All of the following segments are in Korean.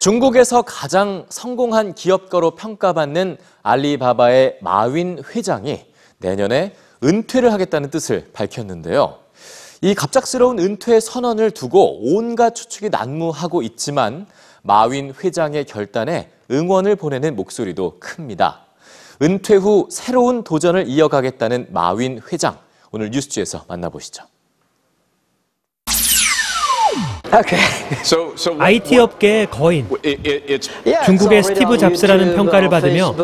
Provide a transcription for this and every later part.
중국에서 가장 성공한 기업가로 평가받는 알리바바의 마윈 회장이 내년에 은퇴를 하겠다는 뜻을 밝혔는데요. 이 갑작스러운 은퇴 선언을 두고 온갖 추측이 난무하고 있지만 마윈 회장의 결단에 응원을 보내는 목소리도 큽니다. 은퇴 후 새로운 도전을 이어가겠다는 마윈 회장. 오늘 뉴스지에서 만나보시죠. IT 업계의 거인, 중국의 스티브 잡스라는 평가를 받으며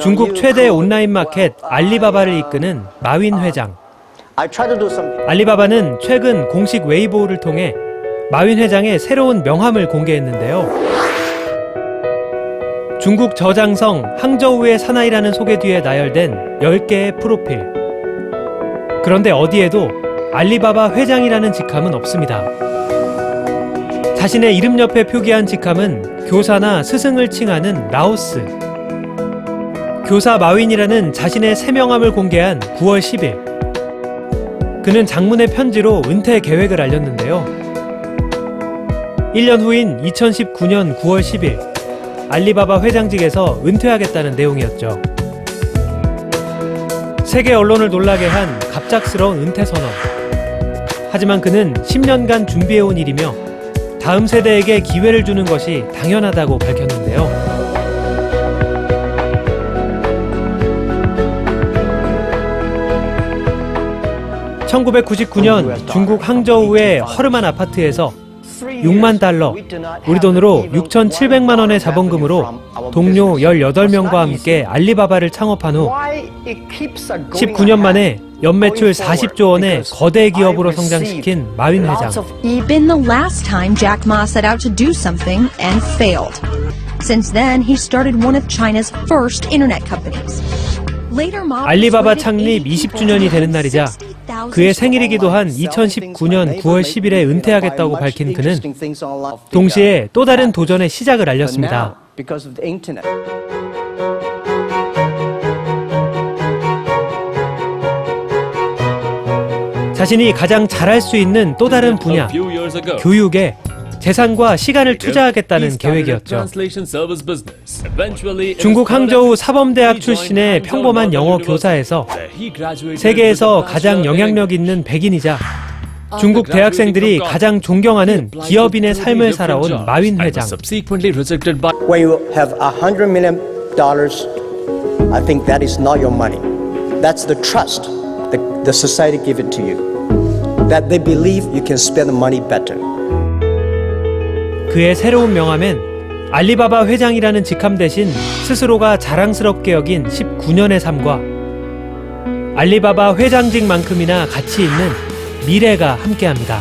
중국 최대. 온라인 마켓 알리바바를 이끄는 마윈 회장. I try to do some. 알리바바는 최근 공식 웨이보를 통해 마윈 회장의 새로운 명함을 공개했는데요. 중국 저장성 항저우의 사나이라는 소개 뒤에 나열된 10개의 프로필. 그런데 어디에도 알리바바 회장이라는 직함은 없습니다. 자신의 이름 옆에 표기한 직함은 교사나 스승을 칭하는 라오스. 교사 마윈이라는 자신의 세명함을 공개한 9월 10일. 그는 장문의 편지로 은퇴 계획을 알렸는데요. 1년 후인 2019년 9월 10일, 알리바바 회장직에서 은퇴하겠다는 내용이었죠. 세계 언론을 놀라게 한 갑작스러운 은퇴 선언. 하지만 그는 10년간 준비해온 일이며 다음 세대에게 기회를 주는 것이 당연하다고 밝혔는데요. (1999년) 중국 항저우의 허름한 아파트에서 6만 달러, 우리 돈으로 6,700만 원의 자본금으로 동료 18명과 함께 알리바바를 창업한 후 19년 만에 연매출 40조 원의 거대 기업으로 성장시킨 마윈 회장. been the last time Jack Ma set out to do something and failed. Since then, he started one of China's first internet companies. 알리바바 창립 82 20주년이 되는 날이자 그의 생일이기도 한 2019년 9월 10일에 은퇴하겠다고 밝힌 그는 동시에 또 다른 도전의 시작을 알렸습니다. 자신이 가장 잘할 수 있는 또 다른 분야, 교육에 재산과 시간을 투자하겠다는 계획이었죠. 중국 항저우 사범대학 출신의 평범한 영어 교사에서 세계에서 가장 영향력 있는 백인이자 중국 대학생들이 가장 존경하는 기업인의 삶을 살아온 마윈 회장. When you have a hundred million dollars, I think that is not your money. That's the trust the, the society give it to you. That they believe you can spend money better. 그의 새로운 명함엔 알리바바 회장이라는 직함 대신 스스로가 자랑스럽게 여긴 19년의 삶과 알리바바 회장직만큼이나 가치 있는 미래가 함께합니다.